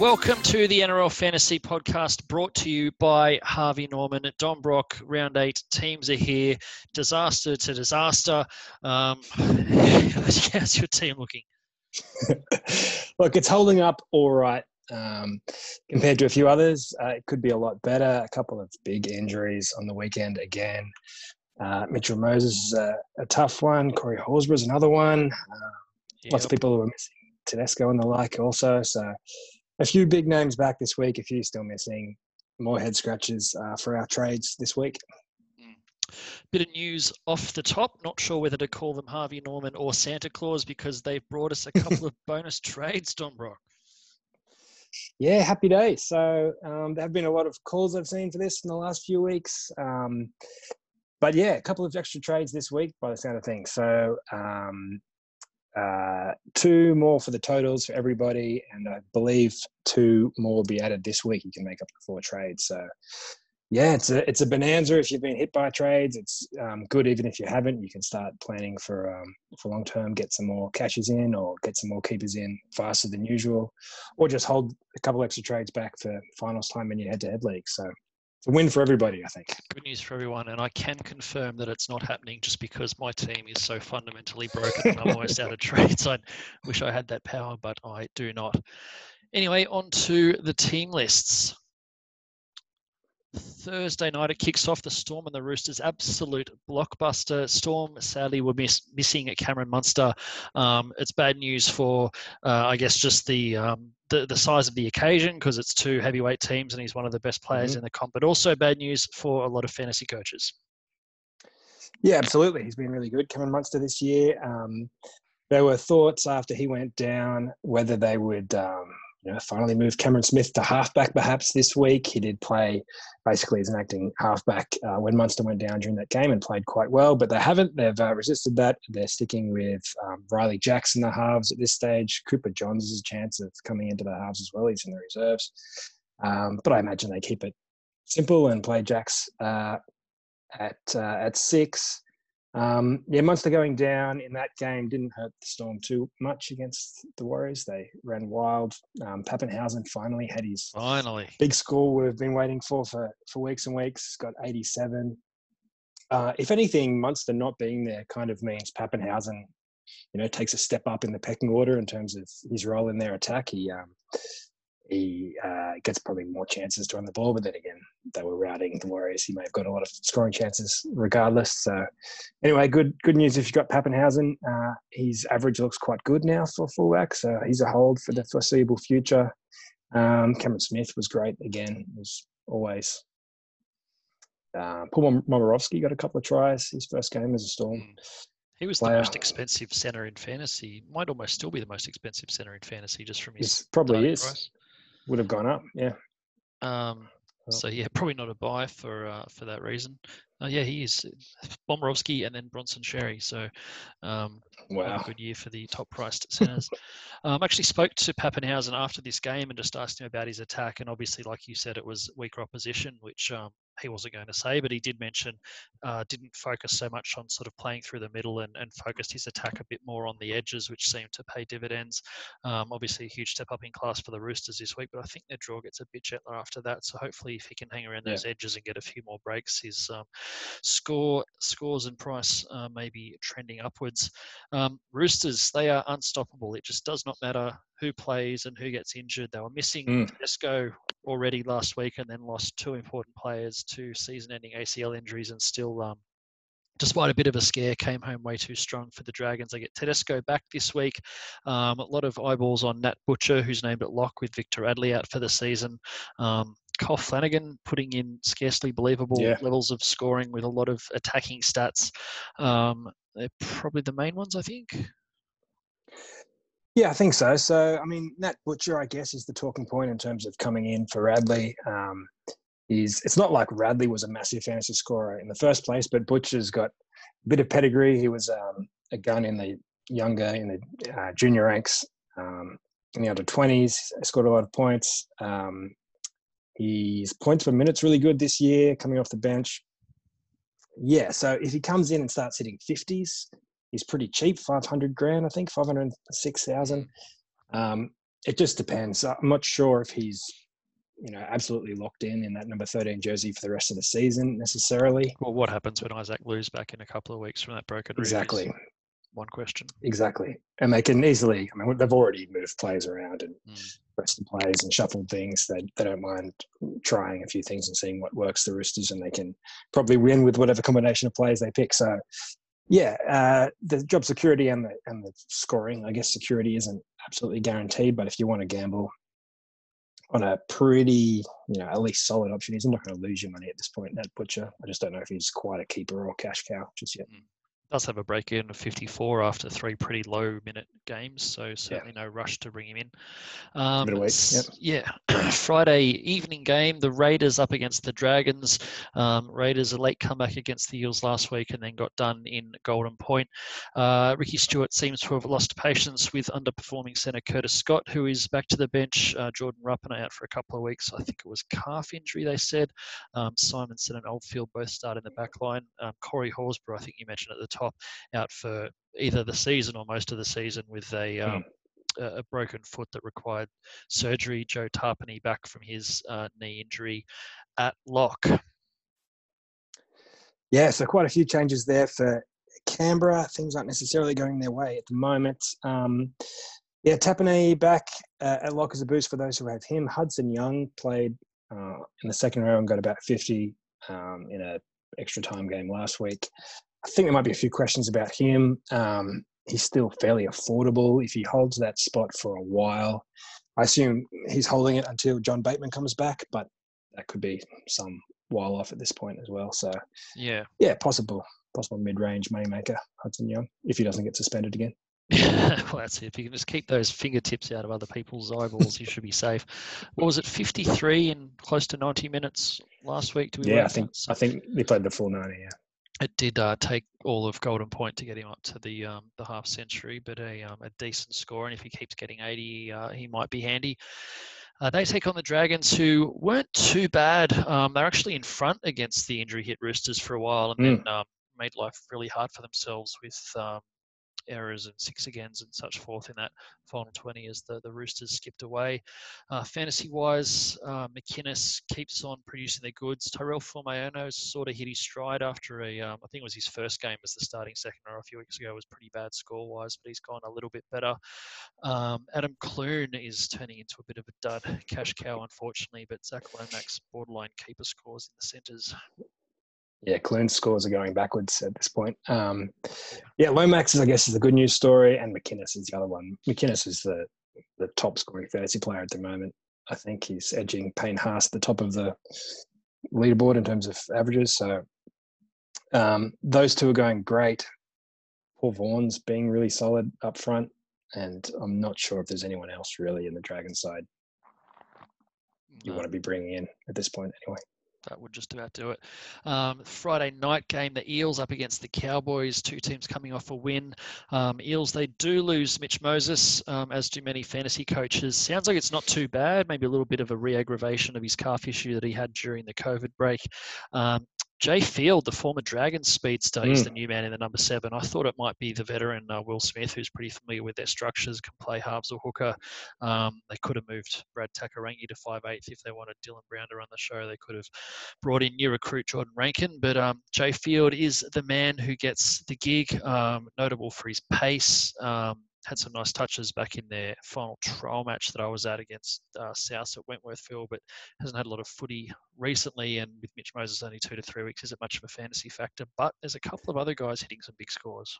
Welcome to the NRL Fantasy Podcast brought to you by Harvey Norman. Don Brock, round eight, teams are here. Disaster to disaster. Um, how's your team looking? Look, it's holding up all right um, compared to a few others. Uh, it could be a lot better. A couple of big injuries on the weekend again. Uh, Mitchell Moses is a, a, tough one. Corey Horsburgh is another one. Uh, yep. Lots of people who are missing Tedesco and the like also. So a few big names back this week, a few still missing. More head scratches uh, for our trades this week. Hmm. Bit of news off the top. Not sure whether to call them Harvey Norman or Santa Claus because they've brought us a couple of bonus trades, Don Brock. Yeah, happy days. So um, there have been a lot of calls I've seen for this in the last few weeks. Um, but yeah, a couple of extra trades this week by the sound of things. So um, uh, two more for the totals for everybody, and I believe two more will be added this week. You can make up the four trades. So, yeah, it's a it's a bonanza if you've been hit by trades. It's um, good even if you haven't. You can start planning for um, for long term, get some more cashes in, or get some more keepers in faster than usual, or just hold a couple extra trades back for finals time in your head to head league. So a win for everybody, I think. Good news for everyone, and I can confirm that it's not happening just because my team is so fundamentally broken and I'm almost out of trades. I wish I had that power, but I do not. Anyway, on to the team lists. Thursday night it kicks off the Storm and the Roosters. Absolute blockbuster. Storm sadly were miss, missing at Cameron Munster. Um, it's bad news for uh, I guess just the um, the, the size of the occasion because it's two heavyweight teams and he's one of the best players mm-hmm. in the comp. But also bad news for a lot of fantasy coaches. Yeah, absolutely. He's been really good, Cameron Munster this year. Um, there were thoughts after he went down whether they would um, you know, finally moved Cameron Smith to halfback perhaps this week. He did play basically as an acting halfback uh, when Munster went down during that game and played quite well, but they haven't. They've uh, resisted that. They're sticking with um, Riley Jackson, the halves at this stage. Cooper Johns has a chance of coming into the halves as well. He's in the reserves. Um, but I imagine they keep it simple and play Jacks uh, at, uh, at six. Um, yeah, Munster going down in that game didn't hurt the Storm too much against the Warriors. They ran wild. Um, Papenhuyzen finally had his finally big score we've been waiting for for, for weeks and weeks. Got 87. Uh, if anything, Munster not being there kind of means Papenhuyzen, you know, takes a step up in the pecking order in terms of his role in their attack. He um, he uh, gets probably more chances to run the ball. But then again, they were routing the Warriors. He may have got a lot of scoring chances regardless. So anyway, good good news if you've got Papenhuyzen. Uh, his average looks quite good now for fullback, so he's a hold for the foreseeable future. Um, Cameron Smith was great again. Was always. Uh, Paul Momirovski got a couple of tries his first game as a Storm. Hmm. He was player. the most expensive center in fantasy. Might almost still be the most expensive center in fantasy just from his. It probably is. Price would have gone up. Yeah. Um, so yeah, probably not a buy for uh, for that reason. Uh, yeah, he is Momirovski and then Bronson Xerri. So um, wow, good year for the top priced centers. um, actually spoke to Papenhuyzen after this game and just asked him about his attack. And obviously, like you said, it was weaker opposition, which um, he wasn't going to say, but he did mention uh, didn't focus so much on sort of playing through the middle and, and focused his attack a bit more on the edges, which seemed to pay dividends. Um, obviously, a huge step up in class for the Roosters this week, but I think their draw gets a bit gentler after that. So hopefully, if he can hang around yeah. those edges and get a few more breaks, his um, score scores and price uh, may be trending upwards. Um, Roosters, they are unstoppable. It just does not matter who plays and who gets injured. They were missing mm. Tedesco already last week and then lost two important players to season-ending ACL injuries and still um, despite a bit of a scare, came home way too strong for the Dragons. They get Tedesco back this week. Um, a lot of eyeballs on Nat Butcher, who's named at lock with Victor Radley out for the season. Um, Kyle Flanagan putting in scarcely believable yeah. levels of scoring with a lot of attacking stats. Um, they're probably the main ones, I think. Yeah, I think so. So, I mean, Nat Butcher, I guess, is the talking point in terms of coming in for Radley. Um, he's it's not like Radley was a massive fantasy scorer in the first place, but Butcher's got a bit of pedigree. He was um, a gun in the younger in the uh, junior ranks um, in the under twenties. Scored a lot of points. Um, his points per minute's really good this year, coming off the bench. Yeah, so if he comes in and starts hitting fifties, he's pretty cheap, 500 grand, I think, 506,000. Um, it just depends. I'm not sure if he's you know absolutely locked in in that number 13 jersey for the rest of the season necessarily. Well, what happens when Isaac Liu's back in a couple of weeks from that broken? Exactly. One question. Exactly, and they can easily. I mean, they've already moved players around and mm. rested players and shuffled things. They they don't mind trying a few things and seeing what works the Roosters, and they can probably win with whatever combination of players they pick. So yeah, uh, the job security and the and the scoring. I guess security isn't absolutely guaranteed, but if you want to gamble on a pretty, you know, at least solid option, he's not going to lose your money at this point. Nat Butcher. I just don't know if he's quite a keeper or cash cow just yet. Mm does have a break in of 54 after three pretty low minute games, so certainly yeah. no rush to bring him in. Um, yep. Yeah, Friday evening game, the Raiders up against the Dragons. Um, Raiders a late comeback against the Eels last week and then got done in Golden Point. Uh, Ricky Stuart seems to have lost patience with underperforming centre Curtis Scott, who is back to the bench. Uh, Jordan Rapana out for a couple of weeks. I think it was calf injury, they said. Um, Simonsson and Oldfield both start in the back line. Um, Corey Horsburgh, I think you mentioned at the top, out for either the season or most of the season with a hmm. um, a broken foot that required surgery. Joe Tapine back from his uh, knee injury at lock. Yeah, so quite a few changes there for Canberra. Things aren't necessarily going their way at the moment. Um, yeah, Tapine back uh, at lock as a boost for those who have him. Hudson Young played uh, in the second round, and got about 50 um, in an extra time game last week. I think there might be a few questions about him. Um, he's still fairly affordable if he holds that spot for a while. I assume he's holding it until John Bateman comes back, but that could be some while off at this point as well. So yeah, yeah, possible, possible mid-range moneymaker Hudson Young if he doesn't get suspended again. well, that's it. If you can just keep those fingertips out of other people's eyeballs, you should be safe. What was it, 53 in close to 90 minutes last week? yeah, I think I think they played the full 90. Yeah it did uh, take all of Golden Point to get him up to the um, the half century, but a, um, a decent score. And if he keeps getting 80, uh, he might be handy. Uh, they take on the Dragons, who weren't too bad. Um, they're actually in front against the injury hit Roosters for a while, and mm. then um, made life really hard for themselves with um, errors and six agains and such forth in that final 20 as the, the Roosters skipped away. Uh, fantasy wise, uh, McInnes keeps on producing their goods. Tyrell Fuimaono sort of hit his stride after a, um, I think it was his first game as the starting second row a few weeks ago, was pretty bad score wise, but he's gone a little bit better. Um, Adam Clune is turning into a bit of a dud cash cow, unfortunately, but Zach Lomax borderline keeper scores in the centres yeah, Clune's scores are going backwards at this point. Um, yeah, Lomax is, I guess, is the good news story, and McInnes is the other one. McInnes is the the top scoring fantasy player at the moment. I think he's edging Payne Haas at the top of the leaderboard in terms of averages. So um, those two are going great. Paul Vaughan's being really solid up front, and I'm not sure if there's anyone else really in the Dragon side you no. want to be bringing in at this point anyway that would just about do it. Um, Friday night game, the Eels up against the Cowboys, two teams coming off a win. Um, Eels, they do lose Mitch Moses, um, as do many fantasy coaches. Sounds like it's not too bad, maybe a little bit of a re aggravation of his calf issue that he had during the COVID break. Jai Field, the former Dragons speedster, mm. is the new man in the number seven. I thought it might be the veteran uh, Will Smith, who's pretty familiar with their structures, can play halves or hooker. Um, they could have moved Brad Takairangi to five eighth if they wanted Dylan Brown to run the show. They could have brought in new recruit Jordan Rankin, but um, Jai Field is the man who gets the gig, um, notable for his pace. Um, had some nice touches back in their final trial match that I was at against uh, South at Wentworthville, but hasn't had a lot of footy recently. And with Mitch Moses only two to three weeks, isn't much of a fantasy factor. But there's a couple of other guys hitting some big scores.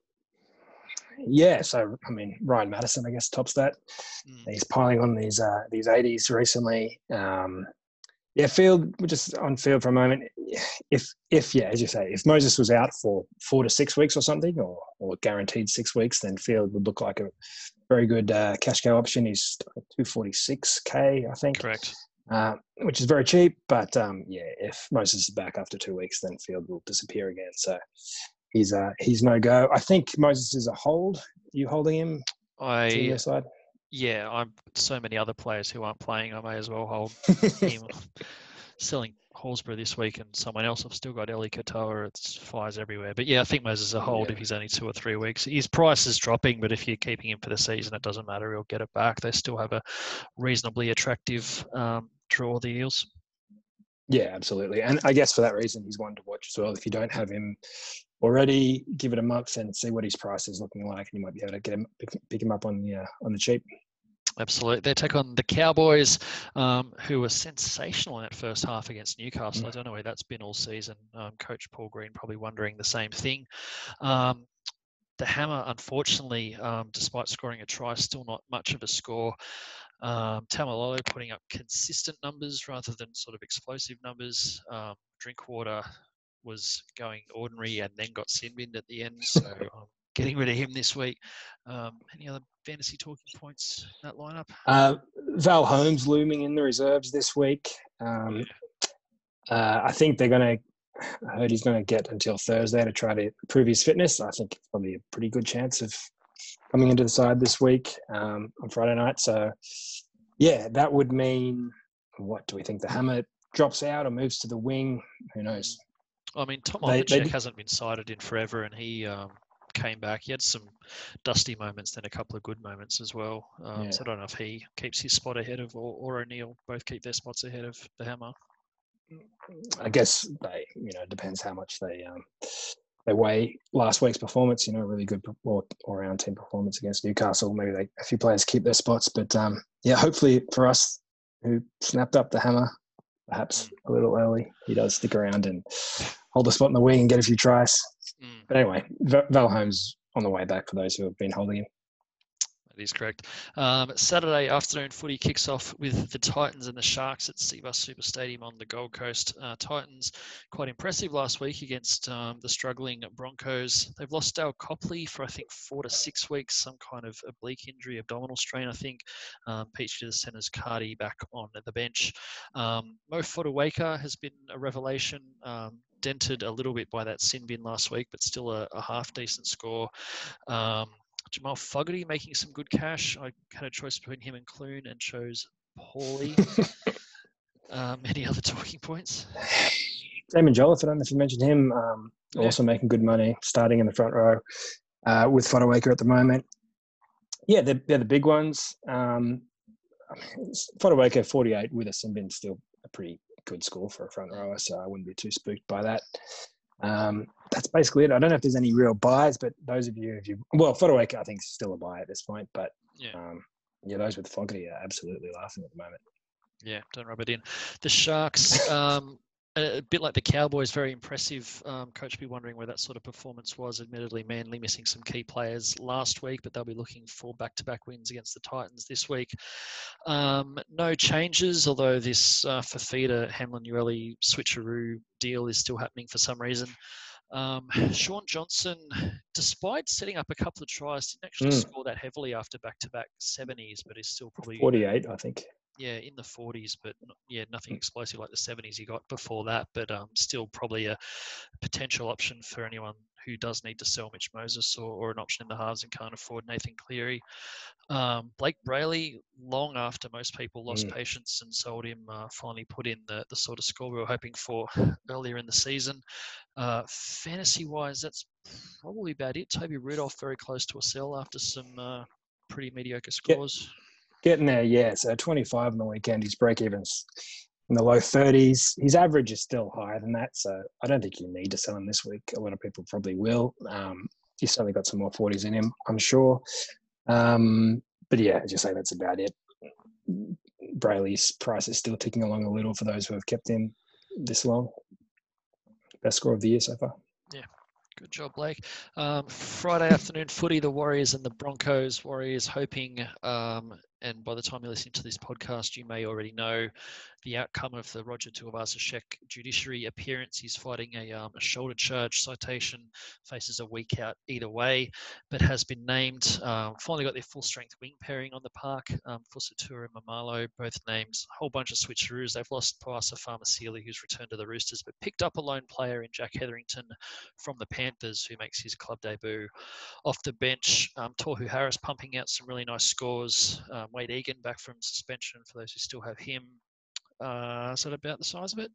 Yeah, so I mean Ryan Matterson, I guess tops that. Mm. He's piling on these uh, these 80s recently. Um, yeah, field. We're just on field for a moment. If if yeah, as you say, if Moses was out for four to six weeks or something, or or guaranteed six weeks, then field would look like a very good uh, cash cow option. He's two forty six k, I think. Correct. Uh, which is very cheap, but um, yeah, if Moses is back after two weeks, then field will disappear again. So he's uh, he's no go. I think Moses is a hold. Are you holding him? I your side yeah, I'm so many other players who aren't playing. I may as well hold him. Selling Horsburgh this week and someone else. I've still got Eli Katoa. It's fires everywhere. But yeah, I think Moses is a hold yeah. if he's only two or three weeks. His price is dropping, but if you're keeping him for the season, it doesn't matter. He'll get it back. They still have a reasonably attractive um, draw, the Eels. Yeah, absolutely. And I guess for that reason, he's one to watch as well. If you don't have him already, give it a month and see what his price is looking like, and you might be able to get him pick him up on the uh, on the cheap. Absolutely. They take on the Cowboys, um, who were sensational in that first half against Newcastle. Mm. I don't know where that's been all season. Um, Coach Paul Green probably wondering the same thing. Um, the Hammer, unfortunately, um, despite scoring a try, still not much of a score. Um, Taumalolo putting up consistent numbers rather than sort of explosive numbers. Um, Drinkwater was going ordinary and then got sin binned at the end. So um, getting rid of him this week. Um, any other fantasy talking points in that lineup? Uh, Val Holmes looming in the reserves this week. Um, uh, I think they're going to. I heard he's going to get until Thursday to try to prove his fitness. I think it's probably a pretty good chance of coming into the side this week um, on Friday night. So, yeah, that would mean what do we think? The hammer drops out or moves to the wing? Who knows? I mean, Tom Opacic hasn't been sighted in forever, and he um, came back. He had some dusty moments, then a couple of good moments as well. Um, yeah. So I don't know if he keeps his spot ahead of or, or O'Neill. Both keep their spots ahead of the Hammer. I guess they, you know, depends how much they um, they weigh last week's performance. You know, really good all, round team performance against Newcastle. Maybe they, a few players keep their spots, but um, yeah, hopefully for us who snapped up the Hammer, perhaps a little early, he does stick around and hold a spot in the wing and get a few tries. Mm. But anyway, Val Holmes on the way back for those who have been holding him. That is correct. Um, Saturday afternoon footy kicks off with the Titans and the Sharks at Cbus Super Stadium on the Gold Coast. Uh, Titans quite impressive last week against um, the struggling Broncos. They've lost Dale Copley for I think four to six weeks, some kind of oblique injury, abdominal strain I think. Um, Peach to the centres, Cardi back on the bench. Um, Mo Fotuaika has been a revelation. Dented a little bit by that sin bin last week, but still a, a half decent score. Um, Jamal Fogarty making some good cash. I had a choice between him and Clune and chose Paulie. um, any other talking points? Damon Jolliffe, I don't know if you mentioned him, um, yeah. also making good money, starting in the front row uh, with Fotuaika at the moment. Yeah, they're, they're the big ones. Um, Fotuaika 48 with a sin bin still a pretty good score for a front rower, so I wouldn't be too spooked by that. Um, that's basically it. I don't know if there's any real buys, but those of you, if you well, Fotuaika, I think is still a buy at this point, but yeah, um, yeah, those with Fogarty are absolutely laughing at the moment. Yeah, don't rub it in. The Sharks, um, a bit like the Cowboys, very impressive. Um, coach be wondering where that sort of performance was. Admittedly, Manly missing some key players last week, but they'll be looking for back-to-back wins against the Titans this week. Um, no changes, although this uh, Fifita Hamlin Uele switcheroo deal is still happening for some reason. Um, Shaun Johnson, despite setting up a couple of tries, didn't actually mm. score that heavily after back-to-back 70s, but is still probably 48, I think yeah, in the 40s, but yeah, nothing explosive like the 70s he got before that. But um, still probably a potential option for anyone who does need to sell Mitch Moses or, or an option in the halves and can't afford Nathan Cleary. Um, Blayke Brailey, long after most people lost mm. patience and sold him, uh, finally put in the, the sort of score we were hoping for earlier in the season. Uh, fantasy wise, that's probably about it. Toby Rudolph very close to a sell after some uh, pretty mediocre scores. Yeah Getting there, yeah. So 25 on the weekend. His break evens in the low 30s. His average is still higher than that. So I don't think you need to sell him this week. A lot of people probably will. Um, he's certainly got some more 40s in him, I'm sure. Um, but yeah, as you say, that's about it. Brailey's price is still ticking along a little for those who have kept him this long. Best score of the year so far. Yeah, Good job, Blayke. Um, Friday afternoon footy, the Warriors and the Broncos. Warriors hoping um, and by the time you're listening to this podcast, you may already know the outcome of the Roger Tuivasa-Sheck judiciary appearance. He's fighting a, um, a, shoulder charge citation, faces a week out either way, but has been named. Um, finally got their full strength wing pairing on the park. Um, Fusitu'a and Maumalo, both names. A whole bunch of switcheroos. They've lost Poasa Faamausili, who's returned to the Roosters, but picked up a lone player in Jack Hetherington from the Panthers, who makes his club debut off the bench. Um, Tohu Harris pumping out some really nice scores. Um, Wayde Egan back from suspension for those who still have him. Uh, is that about the size of it?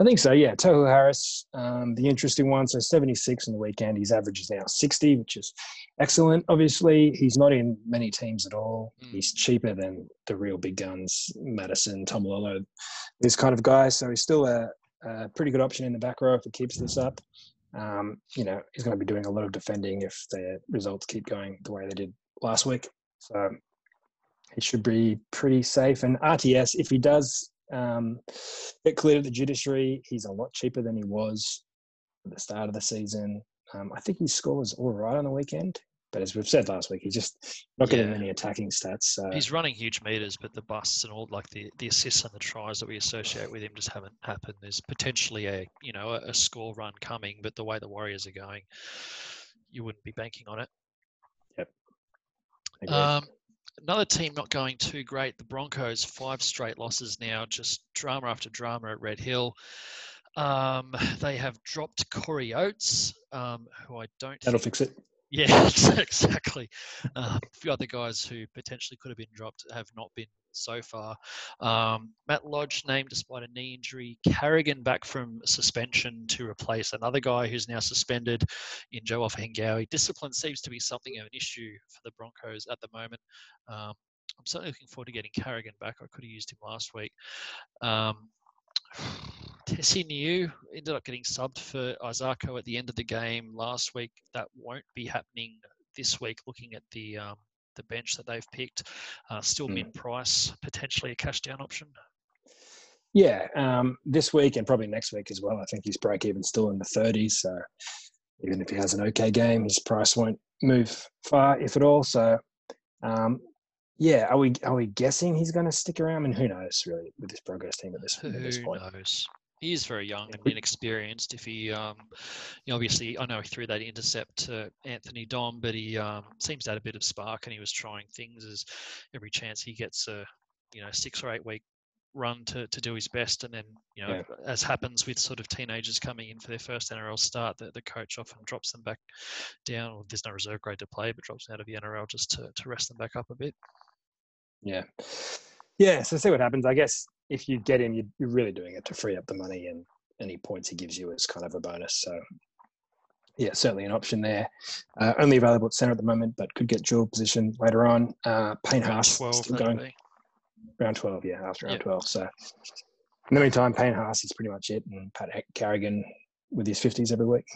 I think so, yeah. Tohu Harris, um, the interesting one. So 76 in the weekend. His average is now 60, which is excellent. Obviously, he's not in many teams at all. Mm. He's cheaper than the real big guns, Matterson, Taumalolo, this kind of guy. So he's still a, a pretty good option in the back row if he keeps this up. Um, you know, he's going to be doing a lot of defending if the results keep going the way they did last week. So he should be pretty safe. And RTS, if he does um, get cleared of the judiciary. He's a lot cheaper than he was at the start of the season. Um, I think he scores all right on the weekend, but as we've said last week, he's just not getting yeah. any attacking stats. So. He's running huge meters, but the busts and all like the, the assists and the tries that we associate with him just haven't happened. There's potentially a you know a, a score run coming, but the way the Warriors are going, you wouldn't be banking on it. Yep. Um, another team not going too great. The Broncos, five straight losses now, just drama after drama at Red Hill. Um, they have dropped Corey Oates, um, who I don't. That'll fix it. Yeah, exactly. Uh, a few other guys who potentially could have been dropped have not been so far. Um, Matt Lodge named despite a knee injury. Carrigan back from suspension to replace another guy who's now suspended in Joe Ofahengaue. Discipline seems to be something of an issue for the Broncos at the moment. Um, I'm certainly looking forward to getting Carrigan back. I could have used him last week. Um, Tesi Niu ended up getting subbed for Isaako at the end of the game last week. That won't be happening this week, looking at the um, the bench that they've picked. Uh, still mm. min price, potentially a cash down option. Yeah, um, this week and probably next week as well. I think his break even still in the 30s. So even if he has an okay game, his price won't move far, if at all. So um, yeah, are we are we guessing he's going to stick around? I mean, who knows really with this progress team at this, who at this point? knows? he is very young and inexperienced. If he, um, you know, obviously, I know he threw that intercept to Anthony Don, but he um, seems to have a bit of spark, and he was trying things as every chance he gets a, you know, six or eight week run to, to do his best, and then you know, yeah. as happens with sort of teenagers coming in for their first NRL start, the, the coach often drops them back down, or there's no reserve grade to play, but drops them out of the NRL just to to rest them back up a bit. Yeah. Yeah, so see what happens. I guess if you get him, you're really doing it to free up the money, and any points he gives you is kind of a bonus. So, yeah, certainly an option there. Uh, only available at centre at the moment, but could get dual position later on. Uh, Payne Haas 12, still going. Round 12, yeah, after round yep. 12. So, in the meantime, Payne Haas is pretty much it, and Pat Carrigan with his 50s every week.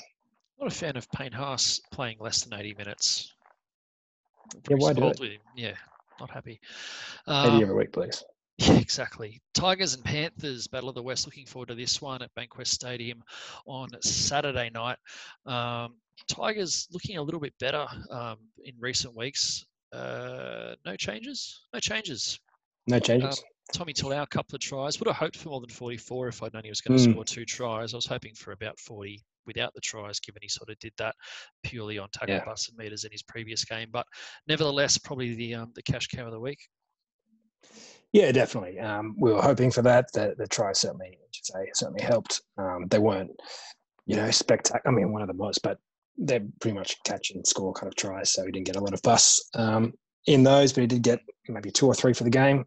Not a fan of Payne Haas playing less than 80 minutes. Yeah, why do it? Yeah, not happy. Um, 80 every week, please. Yeah, exactly. Tigers and Panthers, Battle of the West. Looking forward to this one at Bankwest Stadium on Saturday night. Um, Tigers looking a little bit better um, in recent weeks. Uh, no changes. No changes. No changes. Um, Tommy Talau, a couple of tries. Would have hoped for more than 44 if I'd known he was going to mm. score two tries. I was hoping for about 40 without the tries, given he sort of did that purely on tackle yeah. bust and meters in his previous game. But nevertheless, probably the um, the cash cow of the week. Yeah, definitely. Um, we were hoping for that. The, the try certainly, I should say, certainly helped. Um, they weren't, you know, spectacular. I mean, one of them was, but they're pretty much catch and score kind of tries. So he didn't get a lot of fuss um, in those, but he did get maybe two or three for the game,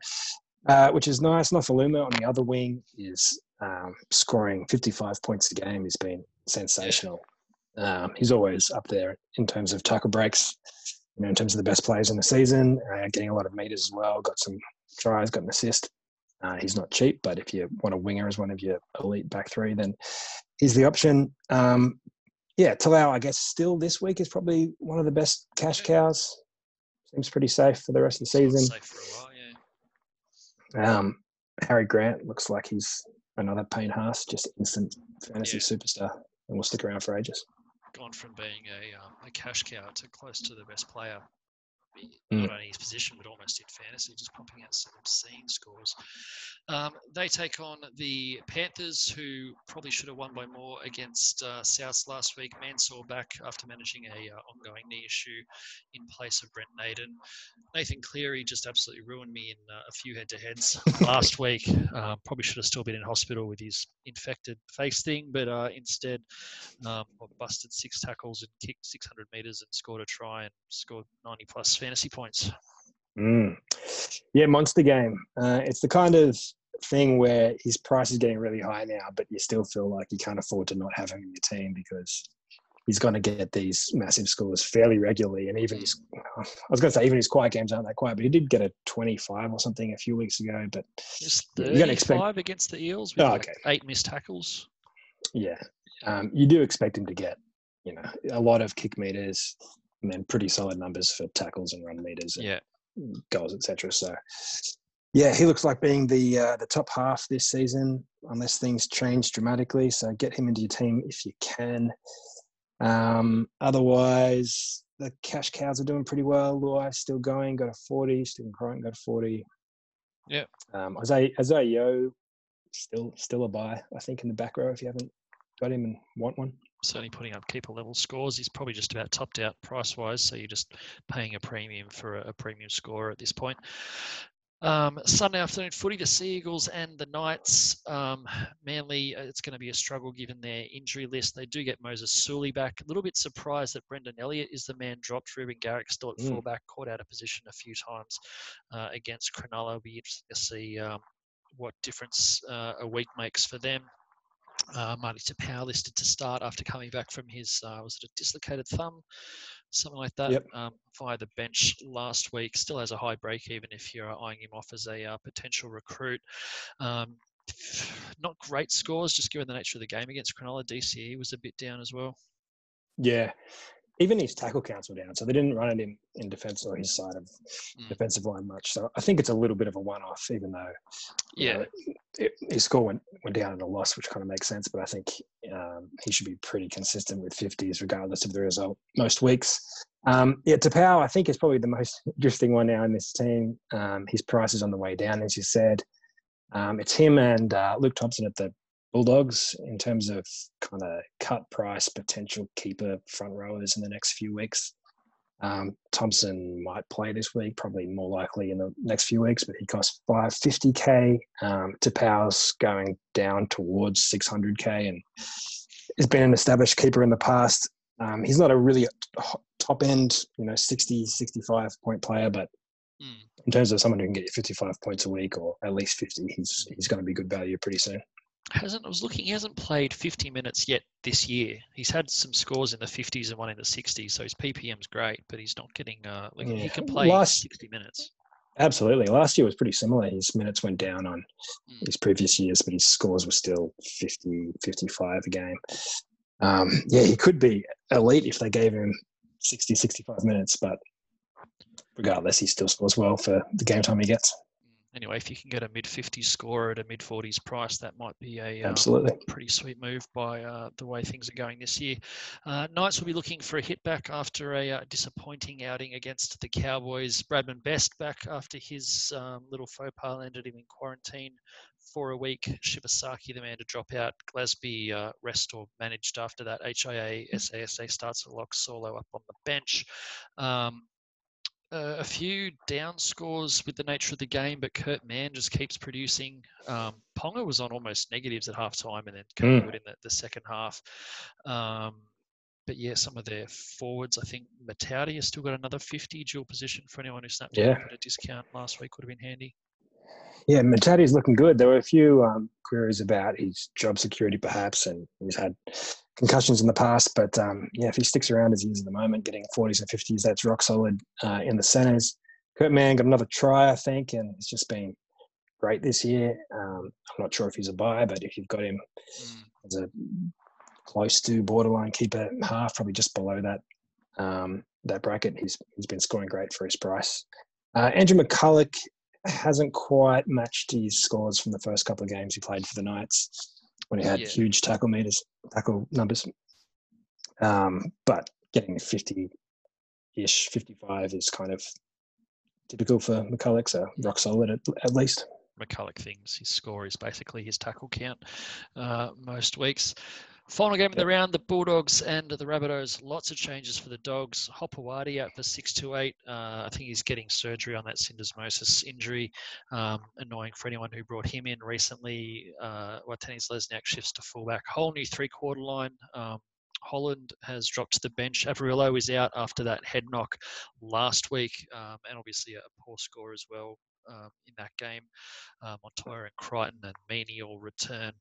uh, which is nice. Nofoaluma on the other wing is um, scoring 55 points a game. He's been sensational. Um, he's always up there in terms of tackle breaks. You know, in terms of the best players in the season, uh, getting a lot of meters as well. Got some tries, got an assist. Uh, he's not cheap, but if you want a winger as one of your elite back three, then he's the option. Um, yeah, Talau, I guess, still this week is probably one of the best cash cows. Seems pretty safe for the rest of the season. Safe for a while. Um, Harry Grant looks like he's another Payne Haas, just instant fantasy yeah. superstar, and will stick around for ages. Gone from being a, um, a cash cow to close to the best player. Not only his position but almost in fantasy, just pumping out some obscene scores. Um, they take on the Panthers, who probably should have won by more against uh, Souths last week. Mansour back after managing a uh, ongoing knee issue in place of Brent Naden. Nathan Cleary just absolutely ruined me in uh, a few head-to-heads last week. Um, probably should have still been in hospital with his infected face thing, but uh, instead um, busted six tackles and kicked 600 meters and scored a try and scored 90 plus fantasy points. Mm. Yeah, monster game. Uh, it's the kind of thing where his price is getting really high now, but you still feel like you can't afford to not have him in your team because he's going to get these massive scores fairly regularly. And even his, I was going to say, even his quiet games aren't that quiet, but he did get a 25 or something a few weeks ago. But you're going to expect against the Eels with oh, okay. like eight missed tackles. Yeah, um, you do expect him to get, you know, a lot of kick meters and then pretty solid numbers for tackles and run meters. And yeah. Goals, etc. So, yeah, he looks like being the uh, the top half this season, unless things change dramatically. So get him into your team if you can. Um, otherwise, the cash cows are doing pretty well. Luai still going, got a 40. Stephen Crichton got a 40. Yeah. Um, Isaiah, Isaiah Yeo, still still a buy, I think, in the back row if you haven't got him and want one. Certainly putting up keeper level scores. He's probably just about topped out price wise, so you're just paying a premium for a, a premium score at this point. Um, Sunday afternoon footy, the Sea Eagles and the Knights. Um, Manly, uh, it's going to be a struggle given their injury list. They do get Moses Suli back. A little bit surprised that Brendan Elliott is the man dropped. Reuben Garrick still at mm. fullback, caught out of position a few times uh, against Cronulla. It'll be interesting to see um, what difference uh, a week makes for them. Uh, Marty Taupau listed to start after coming back from his, uh, was it a dislocated thumb? something like that, yep. um, via the bench last week. Still has a high break even if you're eyeing him off as a uh, potential recruit. Um, not great scores, just given the nature of the game against Cronulla. DCE was a bit down as well. Yeah, even his tackle counts were down, so they didn't run it in, in defence or his side of mm. defensive line much. So I think it's a little bit of a one-off, even though yeah, know, his score went went down in a loss, which kind of makes sense. But I think um, he should be pretty consistent with 50s regardless of the result most weeks. Um, yeah, Taupau, I think is probably the most interesting one now in this team. Um, his price is on the way down, as you said. Um, it's him and uh, Luke Thompson at the Bulldogs in terms of kind of cut price potential keeper front rowers in the next few weeks. Um, Thompson might play this week, probably more likely in the next few weeks, but he costs 550k. Um, Taupau's going down towards 600k and has been an established keeper in the past. Um, he's not a really top end, you know, 60, 65 point player, but mm. in terms of someone who can get you 55 points a week or at least 50, he's he's going to be good value pretty soon hasn't I was looking he hasn't played 50 minutes yet this year. He's had some scores in the 50s and one in the 60s, so his PPM's great, but he's not getting uh like yeah. he can play Last, 60 minutes. Absolutely. Last year was pretty similar. His minutes went down on mm. his previous years, but his scores were still 50, 55 a game. Um, yeah, he could be elite if they gave him 60, 65 minutes, but regardless, he still scores well for the game time he gets anyway, if you can get a mid 50s score at a mid 40s price, that might be a um, absolutely pretty sweet move by uh, the way things are going this year. Uh, Knights will be looking for a hit back after a uh, disappointing outing against the Cowboys. Bradman Best back after his um, little faux pas landed him in quarantine for a week. Shibasaki, the man to drop out. Glasby uh, rest or managed after that. HIA, SASA starts a lock solo up on the bench. Um, uh, a few down scores with the nature of the game, but Kurt Mann just keeps producing. Um, Ponga was on almost negatives at halftime and then came mm. in the, the, second half. Um, but yeah, some of their forwards, I think Matauti has still got another 50 dual position for anyone who snapped yeah. at a discount last week would have been handy. Yeah, is looking good. There were a few um, queries about his job security, perhaps, and he's had concussions in the past. But um, yeah, if he sticks around as he is at the moment, getting 40s and 50s, that's rock solid uh, in the centres. Kurt Mann got another try, I think, and it's just been great this year. Um, I'm not sure if he's a buy, but if you've got him mm. as a close to borderline keeper half, probably just below that um, that bracket, he's he's been scoring great for his price. Uh, Andrew McCullough hasn't quite matched his scores from the first couple of games he played for the Knights when he had yeah. huge tackle meters, tackle numbers. Um, but getting 50 ish, 55 is kind of typical for McCullough, so rock solid at, at least. McCullough things. His score is basically his tackle count uh, most weeks. Final game of the round, the Bulldogs and the Rabbitohs. Lots of changes for the Dogs. Hopoate out for six to eight. Uh, I think he's getting surgery on that syndesmosis injury. Um, annoying for anyone who brought him in recently. Uh, Watene Zelezniak shifts to fullback. Whole new three-quarter line. Um, Holland has dropped to the bench. Averillo is out after that head knock last week, um, and obviously a poor score as well um, in that game. Uh, Montoya and Crichton and Meaney all return.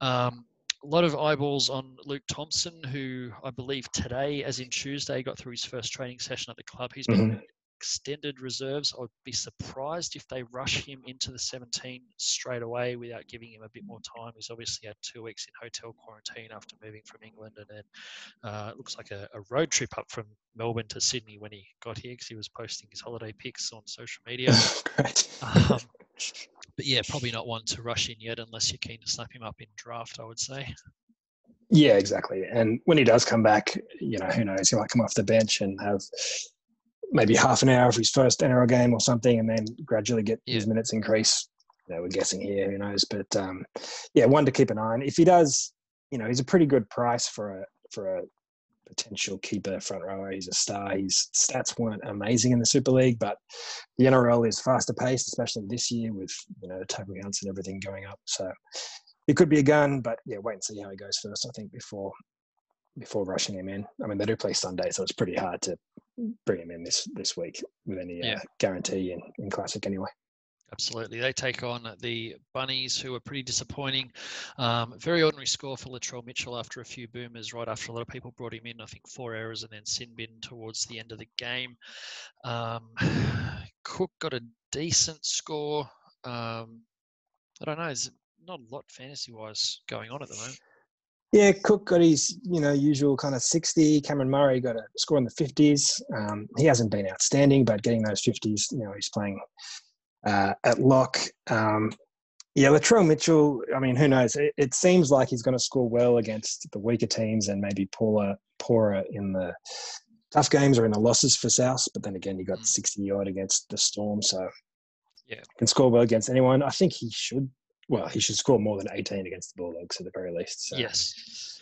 Um, a lot of eyeballs on Luke Thompson, who I believe today, as in Tuesday, got through his first training session at the club. He's been mm-hmm extended reserves. I'd be surprised if they rush him into the 17 straight away without giving him a bit more time. He's obviously had two weeks in hotel quarantine after moving from England, and then uh, it looks like a, a, road trip up from Melbourne to Sydney when he got here because he was posting his holiday pics on social media. um, but yeah, probably not one to rush in yet unless you're keen to snap him up in draft, I would say. Yeah, exactly. And when he does come back, you know, who knows? He might come off the bench and have maybe half an hour of his first NRL game or something, and then gradually get yeah. his minutes increase. You know, we're guessing here, who knows? But um, yeah, one to keep an eye on. If he does, you know, he's a pretty good price for a for a potential keeper front rower. He's a star. His stats weren't amazing in the Super League, but the NRL is faster paced, especially this year with you know the tackle counts and everything going up. So it could be a gun, but yeah, wait and see how he goes first. I think before before rushing him in. I mean, they do play Sunday, so it's pretty hard to bring him in this this week with any uh, yeah. uh, guarantee in, in Classic anyway. Absolutely. They take on the Bunnies, who are pretty disappointing. Um, very ordinary score for Latrell Mitchell after a few boomers, right after a lot of people brought him in. I think four errors and then sin bin towards the end of the game. Um, Cook got a decent score. Um, I don't know. There's not a lot fantasy wise going on at the moment. Yeah, Cook got his you know usual kind of sixty. Cameron Murray got a score in the fifties. Um, he hasn't been outstanding, but getting those fifties, you know, he's playing uh, at lock. Um, yeah, Latrell Mitchell. I mean, who knows? It, it seems like he's going to score well against the weaker teams and maybe poorer, poorer in the tough games or in the losses for South. But then again, he got mm. sixty odd against the Storm, so yeah, can score well against anyone. I think he should well, he should score more than 18 against the Bulldogs at the very least. So. Yes.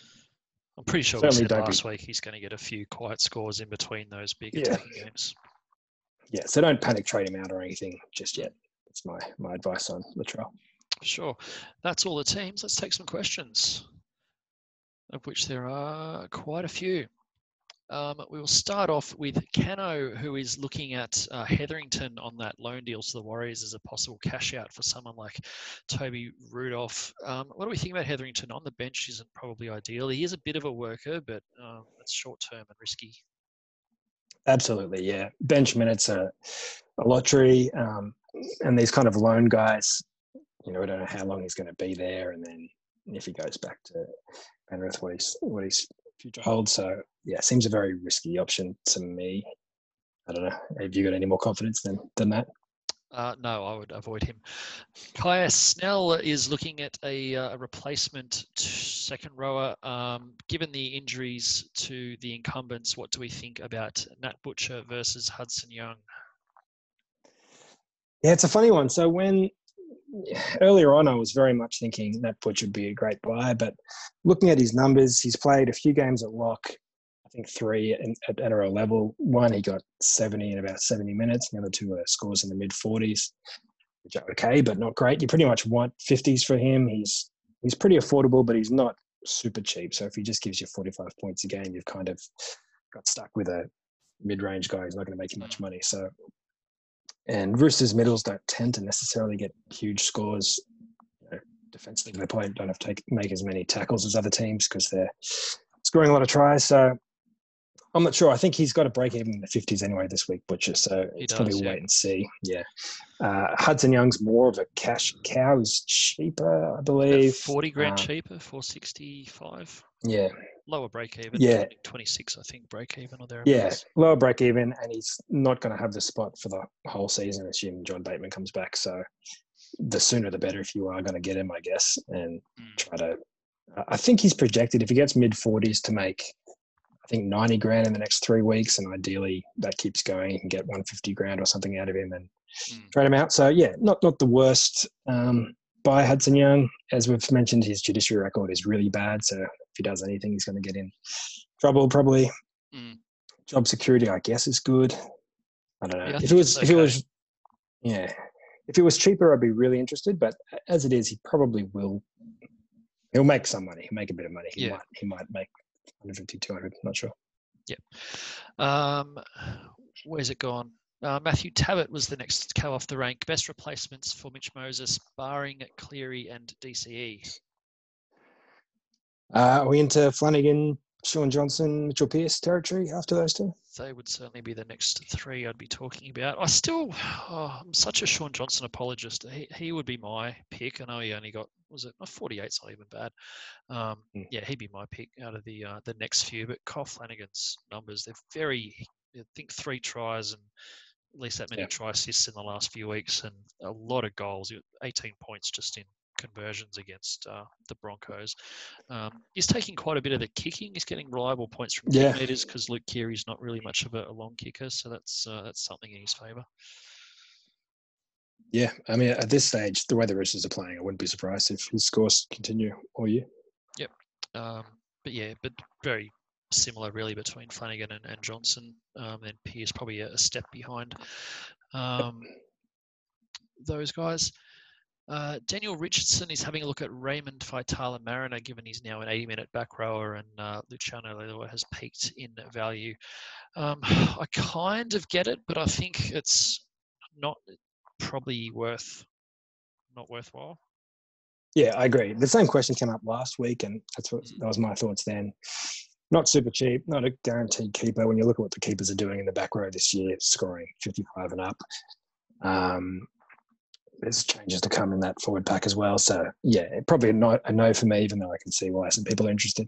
I'm pretty sure Certainly we said last be... week he's going to get a few quiet scores in between those big yeah. games. Yeah, so don't panic trade him out or anything just yet. That's my, my advice on Latrell. Sure. That's all the teams. Let's take some questions, of which there are quite a few. Um, we will start off with Cano, who is looking at uh, Hetherington on that loan deal to the Warriors as a possible cash out for someone like Toby Rudolph. Um, what do we think about Hetherington? On the bench isn't probably ideal. He is a bit of a worker, but um, it's short term and risky. Absolutely, yeah. Bench minutes are a lottery, um, and these kind of loan guys, you know, we don't know how long he's going to be there, and then if he goes back to Penrith, what he's what he's future hold. So yeah, seems a very risky option to me. I don't know. Have you got any more confidence than than that? Uh, no, I would avoid him. Kaya Snell is looking at a, uh, a replacement second rower. Um, given the injuries to the incumbents, what do we think about Nat Butcher versus Hudson Young? Yeah, it's a funny one. So when earlier on, I was very much thinking Nat Butcher would be a great buy, but looking at his numbers, he's played a few games at lock. I think three at NRL level. One, he got 70 in about 70 minutes. The other two scores in the mid 40s, which are okay, but not great. You pretty much want 50s for him. He's he's pretty affordable, but he's not super cheap. So if he just gives you 45 points a game, you've kind of got stuck with a mid-range guy who's not going to make you much money. So and Roosters middles don't tend to necessarily get huge scores. Defensively, they probably don't have to take, make as many tackles as other teams because they're scoring a lot of tries. So I'm not sure. I think he's got to break even in the 50s anyway this week, Butcher. So he it's does, probably yeah. wait and see. Yeah. Uh, Hudson Young's more of a cash cow. He's cheaper, I believe. 40 grand uh, cheaper, 465. Yeah lower break even. Yeah, 26, I think, break even or there. Yeah, lower break even, and he's not going to have the spot for the whole season, assuming John Bateman comes back. So the sooner the better if you are going to get him, I guess, and mm. try to. I think he's projected if he gets mid 40s to make, I think 90 grand in the next three weeks, and ideally that keeps going. You can get 150 grand or something out of him and mm. trade him out. So yeah, not not the worst. Um, by Hudson Young. As we've mentioned, his judiciary record is really bad. So if he does anything, he's going to get in trouble probably. Mm. Job security, I guess, is good. I don't know yeah, if it was. Okay. If it was, yeah, if it was cheaper, I'd be really interested. But as it is, he probably will. He'll make some money. He'll make a bit of money. He yeah. might. He might make 150, 200. I'm Not sure. Yeah. Um, where's it gone? Uh, Matthew Tabbitt was the next co off the rank. Best replacements for Mitch Moses, barring Cleary and DCE. Uh, are we into Flanagan, Shaun Johnson, Mitchell Pearce territory after those two? They would certainly be the next three I'd be talking about. I still, oh, I'm such a Shaun Johnson apologist. He, he would be my pick. I know he only got, was it, 48's not even bad. Um, mm. Yeah, he'd be my pick out of the uh, the next few. But Kyle Flanagan's numbers, they're very, I think three tries and at least that many yeah. try assists in the last few weeks and a lot of goals, 18 points just in conversions against uh, the Broncos. Um, he's taking quite a bit of the kicking. He's getting reliable points from yeah. meters because Luke Keary's not really much of a, a long kicker, so that's uh, that's something in his favour. Yeah, I mean, at this stage, the way the Roosters are playing, I wouldn't be surprised if his scores continue all year. Yep. Um, but yeah, but very similar really between Flanagan and, and Johnson. Um, and Pearce probably a, a step behind um, those guys. Uh, Daniel Richardson is having a look at Raymond Faitala Mariner, given he's now an 80 minute back rower and uh, Luciano Leilua has peaked in value. Um, I kind of get it, but I think it's not probably worth not worthwhile. Yeah, I agree. The same question came up last week, and that's what mm. that was my thoughts then. Not super cheap, not a guaranteed keeper. When you look at what the keepers are doing in the back row this year, scoring 55 and up. Um, there's changes to come in that forward pack as well. So yeah, probably not a no for me, even though I can see why some people are interested.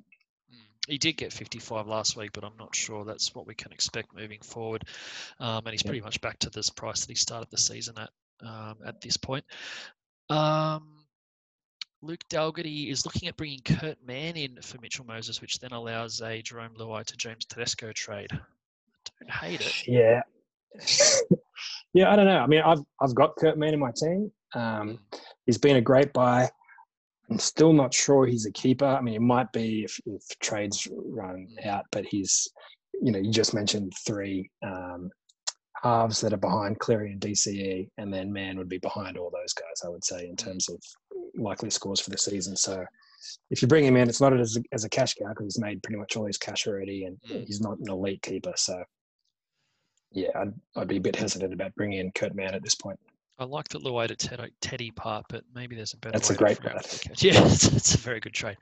Mm. He did get 55 last week, but I'm not sure that's what we can expect moving forward. Um, and he's pretty much back to this price that he started the season at um, at this point. Um, Luke Dalgety is looking at bringing Kurt Mann in for Mitchell Moses, which then allows a Jarome Luai to James Tedesco trade. I don't hate it. Yeah. yeah, I don't know. I mean, I've I've got Kurt Mann in my team. Um, he's been a great buy. I'm still not sure he's a keeper. I mean, it might be if, if trades run out, but he's, you know, you just mentioned three um, halves that are behind Cleary and DCE, and then Mann would be behind all those guys, I would say, in terms of likely scores for the season. So if you bring him in, it's not as a, as a cash cow because he's made pretty much all his cash already, and mm. he's not an elite keeper. So yeah, I'd, I'd be a bit hesitant about bringing in Kurt Mann at this point. I like the Luai to Teddy, Teddy part, but maybe there's a better. That's a great part. Yeah, it's, it's, a very good trade.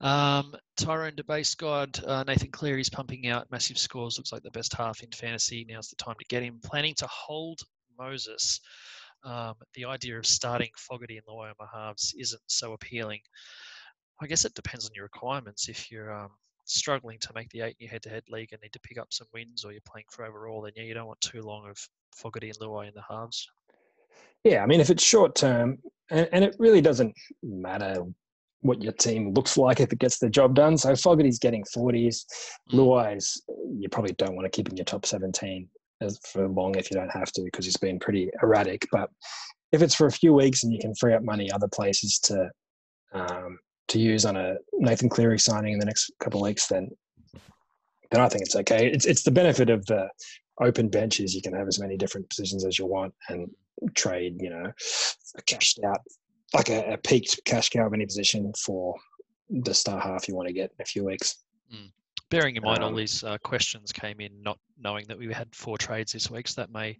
Um, Tyrone DeBase God, uh, Nathan Cleary's pumping out massive scores. Looks like the best half in fantasy. Now's the time to get him. Planning to hold Moses. Um, the idea of starting Fogarty and my halves isn't so appealing. I guess it depends on your requirements. If you're um, struggling to make the eight in your head-to-head league and need to pick up some wins, or you're playing for overall, then yeah, you don't want too long of Fogarty and Luai in the halves. Yeah, I mean, if it's short term, and, and it really doesn't matter what your team looks like if it gets the job done. So Fogarty's getting 40s. Mm. Luai's, you probably don't want to keep in your top 17 for long if you don't have to because he's been pretty erratic. But if it's for a few weeks and you can free up money other places to um, to use on a Nathan Cleary signing in the next couple of weeks, then then I think it's okay. It's it's the benefit of the open benches. You can have as many different positions as you want and trade, you know, a cashed out, like a, a peaked cash cow of any position for the star half you want to get in a few weeks. Mm. Bearing in mind um, all these uh, questions came in not knowing that we had four trades this week, so that may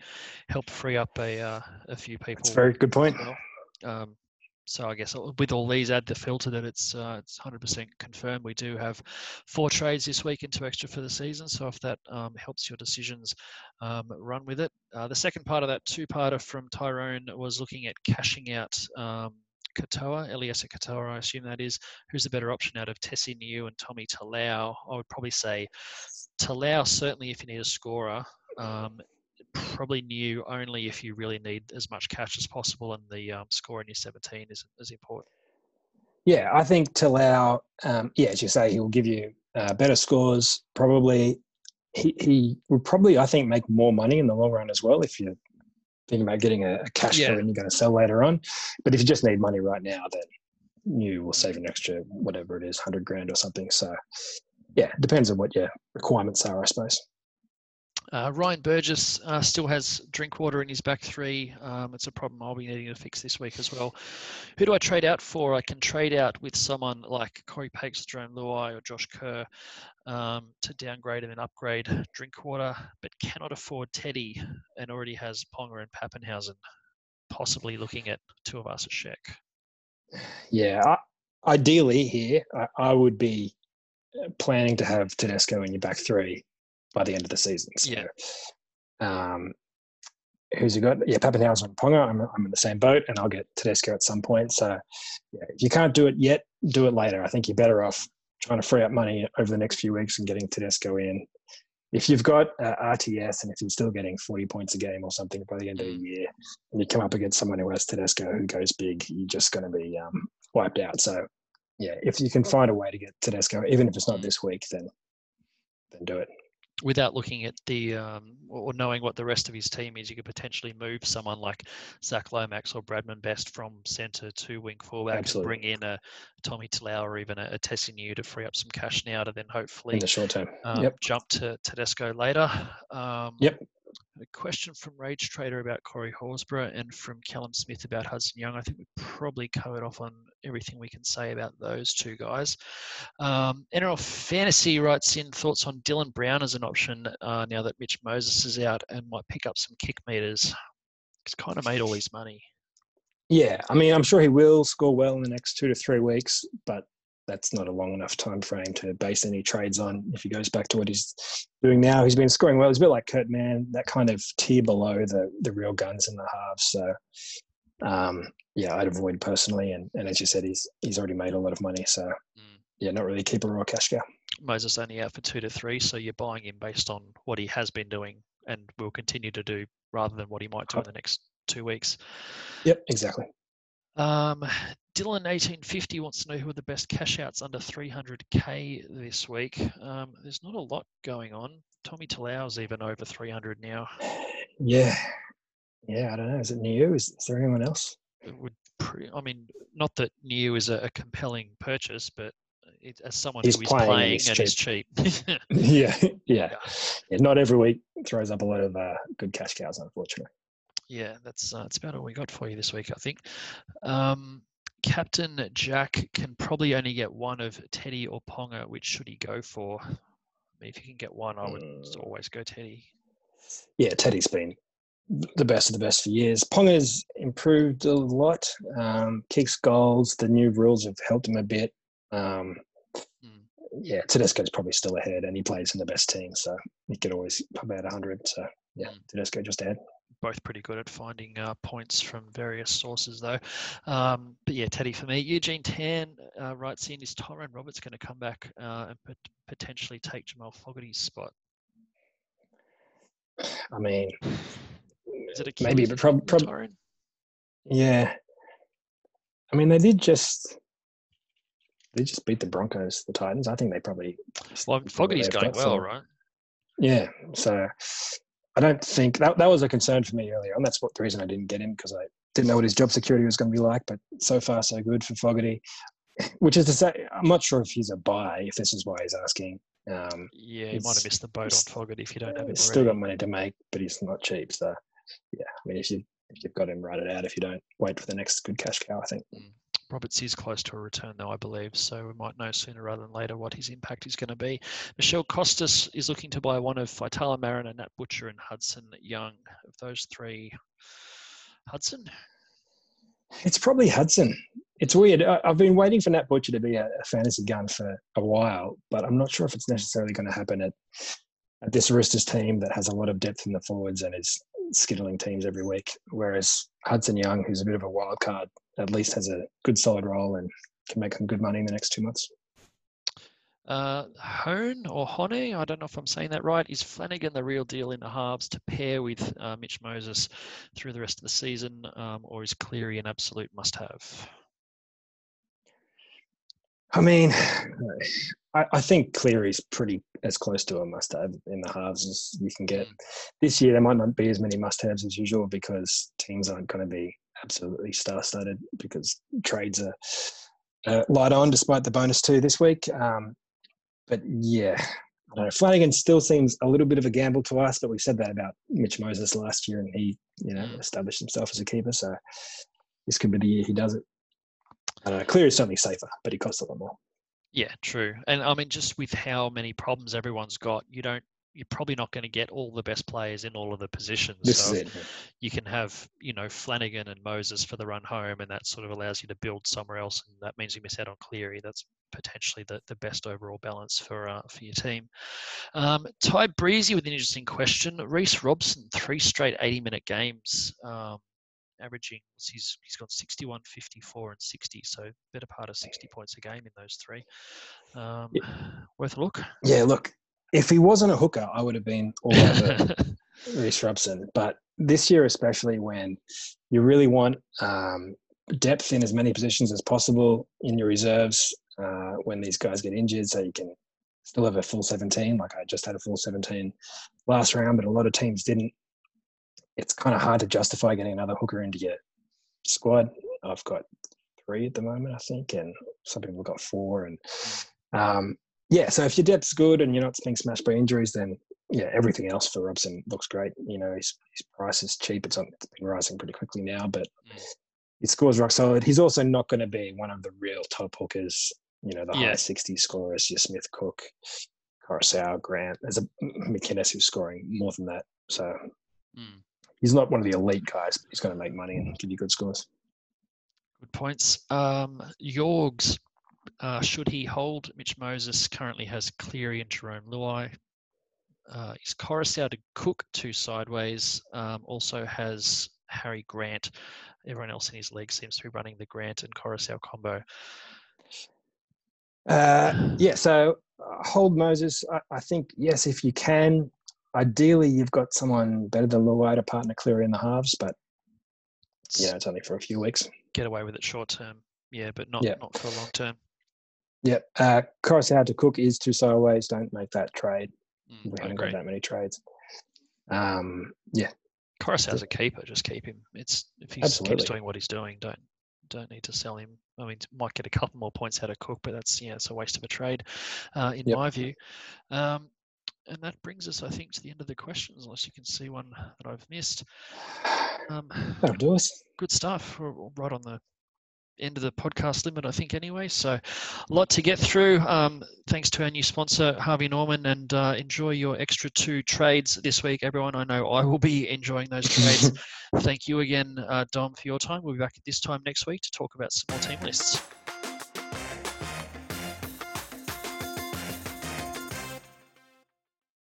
help free up a uh, a few people. That's a very good point. Well. Um, so I guess with all these, add the filter that it's uh, it's 100% confirmed. We do have four trades this week into extra for the season. So if that um, helps your decisions, um, run with it. Uh, the second part of that two-parter from Tyrone was looking at cashing out um, Katoa, Eliesa Katoa, I assume that is. Who's the better option out of Tesi Niu and Tommy Talau? I would probably say Talau, certainly if you need a scorer. Um, probably Niu only if you really need as much cash as possible, and the um, score in your 17 is as important. Yeah, I think Talau, um, yeah, as you say, he will give you uh, better scores. Probably, he he will probably, I think, make more money in the long run as well if you're thinking about getting a, a cash yeah. and you're going to sell later on. But if you just need money right now, then you will save an extra whatever it is, hundred grand or something. So, yeah, depends on what your requirements are, I suppose. Uh, Ryan Burgess uh, still has Drinkwater in his back three. Um, it's a problem I'll be needing to fix this week as well. Who do I trade out for? I can trade out with someone like Corey Pakes, Jarome Luai, or Josh Kerr um, to downgrade and then upgrade Drinkwater, but cannot afford Teddy and already has Ponga and Papenhuyzen, possibly looking at Tuivasa-Sheck. Yeah, I, ideally here, I, I would be uh, planning to have Tedesco in your back three by the end of the season. So, yeah. Um, who's you got? Yeah, Papenhuyzen and Ponga. I'm, I'm in the same boat, and I'll get Tedesco at some point. So, yeah, if you can't do it yet, do it later. I think you're better off trying to free up money over the next few weeks and getting Tedesco in. If you've got uh, RTS and if you're still getting 40 points a game or something by the end of the year, and you come up against someone who has Tedesco who goes big, you're just going to be um, wiped out. So, yeah, if you can find a way to get Tedesco, even if it's not this week, then then do it without looking at the um, or knowing what the rest of his team is, you could potentially move someone like Zach Lomax or Bradman Best from centre to wing fullback Absolutely. and bring in a Tommy Talau or even a, a Tesi Niu to free up some cash now to then hopefully in the short term um, yep. jump to Tedesco later. Um, yep. A question from Rage Trader about Corey Horsburgh and from Callum Smith about Hudson Young. I think we probably covered off on everything we can say about those two guys. Um, NRL Fantasy writes in thoughts on Dylan Brown as an option uh, now that Mitch Moses is out and might pick up some kick meters. He's kind of made all his money. Yeah, I mean, I'm sure he will score well in the next two to three weeks, but that's not a long enough time frame to base any trades on. If he goes back to what he's doing now, he's been scoring well. He's a bit like Kurt Mann, that kind of tier below the the real guns in the halves. So um, yeah, I'd avoid personally. And, and as you said, he's he's already made a lot of money. So mm. yeah, not really keep a raw cash cow. Moses only out for two to three, so you're buying him based on what he has been doing and will continue to do rather than what he might do in the next two weeks. Yep, exactly. Um, Dylan eighteen fifty wants to know who are the best cash outs under three hundred k this week. Um, there's not a lot going on. Tommy Talau's even over three hundred now. Yeah, yeah. I don't know. Is it Niu? Is, is there anyone else? It would. Pre- I mean, not that Niu is a, a compelling purchase, but it, as someone He's who is playing, playing and, is cheap. cheap. yeah, yeah, yeah. Not every week throws up a lot of uh, good cash cows, unfortunately yeah, that's uh, that's about all we got for you this week, I think. Um, Captain Jack can probably only get one of Teddy or Ponga. Which should he go for? I mean, if you can get one, I would mm. always go Teddy. Yeah, Teddy's been the best of the best for years. Ponga's improved a lot. Um, kicks goals. The new rules have helped him a bit. Um, mm. Yeah, Tedesco's probably still ahead, and he plays in the best team, so he could always pop out 100. So yeah, mm. Tedesco just ahead both pretty good at finding uh, points from various sources, though. Um, but yeah, Teddy for me. Eugene Tan uh, writes in: Is Tyrone Roberts going to come back uh, and pot- potentially take Jamal Fogarty's spot? I mean, is it a maybe, but probably. Prob- yeah. I mean, they did just they just beat the Broncos, the Titans. I think they probably. Well, Fogarty's going well, right? Yeah. So I don't think that that was a concern for me earlier and That's what the reason I didn't get him because I didn't know what his job security was going to be like. But so far, so good for Fogarty. Which is to say, I'm not sure if he's a buy. If this is why he's asking. Um, yeah, you might have missed the boat on Fogarty if you don't have him. Still got money to make, but he's not cheap. So, yeah, I mean, if you if you've got him, write it out. If you don't, wait for the next good cash cow. I think. Mm. Roberts is close to a return, though, I believe, so we might know sooner rather than later what his impact is going to be. Michelle Costas is looking to buy one of Faitala Mariner, Nat Butcher, and Hudson Young. Of those three, Hudson? It's probably Hudson. It's weird. I've been waiting for Nat Butcher to be a, fantasy gun for a while, but I'm not sure if it's necessarily going to happen at, at this Roosters team that has a lot of depth in the forwards and is skittling teams every week. Whereas Hudson Young, who's a bit of a wild card, at least has a good solid role and can make some good money in the next two months. Uh, Hone or Hone, I don't know if I'm saying that right. Is Flanagan the real deal in the halves to pair with uh, Mitch Moses through the rest of the season, um, or is Cleary an absolute must-have? I mean, I, I think Cleary's pretty as close to a must-have in the halves as you can get. Mm. This year, there might not be as many must-haves as usual because teams aren't going to be absolutely star-studded because trades are uh, light on despite the bonus two this week. Um, but yeah, know, Flanagan still seems a little bit of a gamble to us, but we said that about Mitch Moses last year, and he, you know, established himself as a keeper. So this could be the year he does it. I don't know. Clear is certainly safer, but he costs a lot more. Yeah, true. And I mean, just with how many problems everyone's got, you don't you're probably not going to get all the best players in all of the positions. This so is it. you can have, you know, Flanagan and Moses for the run home, and that sort of allows you to build somewhere else, and that means you miss out on Cleary. That's potentially the, the best overall balance for uh, for your team. Um, Ty Breezy with an interesting question. Reece Robson, three straight 80 minute games. Um, averaging he's he's got 61 54 and 60 so better part of 60 points a game in those three um, yeah. worth a look yeah look if he wasn't a hooker, I would have been all over Reece Robson. But this year, especially when you really want um, depth in as many positions as possible in your reserves uh, when these guys get injured, so you can still have a full 17. Like I just had a full 17 last round, but a lot of teams didn't. It's kind of hard to justify getting another hooker into your squad. I've got three at the moment, I think, and some people have got four. And um, yeah, so if your depth's good and you're not being smashed by injuries, then yeah, everything else for Robson looks great. You know, his, his price is cheap. It's, on, it's been rising pretty quickly now, but mm. his scores rock solid. He's also not going to be one of the real top hookers. You know, the yeah. high 60s scorers, your Smith Cook, Koroisau, Grant. There's a McInnes who's scoring more than that. So mm. He's not one of the elite guys, but he's going to make money and give you good scores. Good points. Um, Yorgs uh, should he hold Mitch Moses? Currently has Cleary and Jarome Luai. Uh, is Koroisau to Cook two sideways? Um, also has Harry Grant. Everyone else in his league seems to be running the Grant and Koroisau combo. Uh, yeah, so uh, hold Moses. I, I, think yes, if you can. Ideally, you've got someone better than Luai to partner Cleary in the halves, but yeah, it's only for a few weeks. Get away with it short term, yeah, but not yeah. not for a long term. Yeah, uh, Koroisau to Cook is two sideways. Don't make that trade. Mm, we haven't got that many trades. Um, yeah, Koroisau's a keeper. Just keep him. It's if he keeps doing what he's doing, don't don't need to sell him. I mean, might get a couple more points out of Cook, but that's yeah, it's a waste of a trade, uh, in yep. my view. Um, and that brings us, I think, to the end of the questions. Unless you can see one that I've missed. Um, That'll do us. Good stuff. We're right on the end of the podcast limit, I think, anyway. So, a lot to get through. Um, thanks to our new sponsor, Harvey Norman, and uh, enjoy your extra two trades this week, everyone. I know I will be enjoying those trades. Thank you again, uh, Dom, for your time. We'll be back at this time next week to talk about some more team lists.